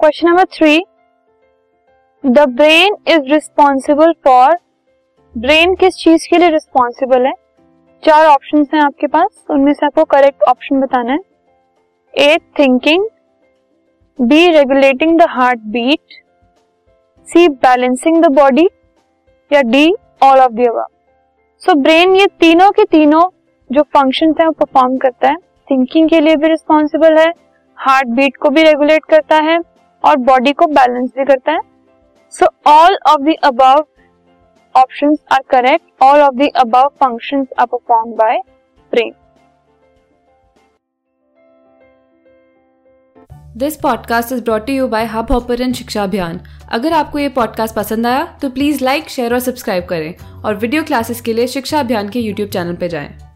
Question number three the brain is responsible for brain किस चीज़ के लिए रिस्पॉन्सिबल है? चार ऑप्शन हैं आपके पास, उनमें से आपको करेक्ट ऑप्शन बताना है। A thinking B regulating the heart beat C balancing the body या D all of the so brain ये तीनों के तीनों जो फ़ंक्शन है, वो परफॉर्म करता है। थिंकिंग के लिए भी रिस्पॉन्सिबल है हार्ट बीट को भी रेगुलेट करता है। और बॉडी को बैलेंस भी करता है। So all of the above options are correct all of the above functions are perform by brain this podcast is brought you by hub hopper Shiksha Abhiyan अगर आपको ये पॉडकास्ट पसंद आया तो प्लीज़ लाइक शेयर और subscribe करें। और video classes के लिए शिक्षा अभियान के यूट्यूब चैनल पर जाएँ।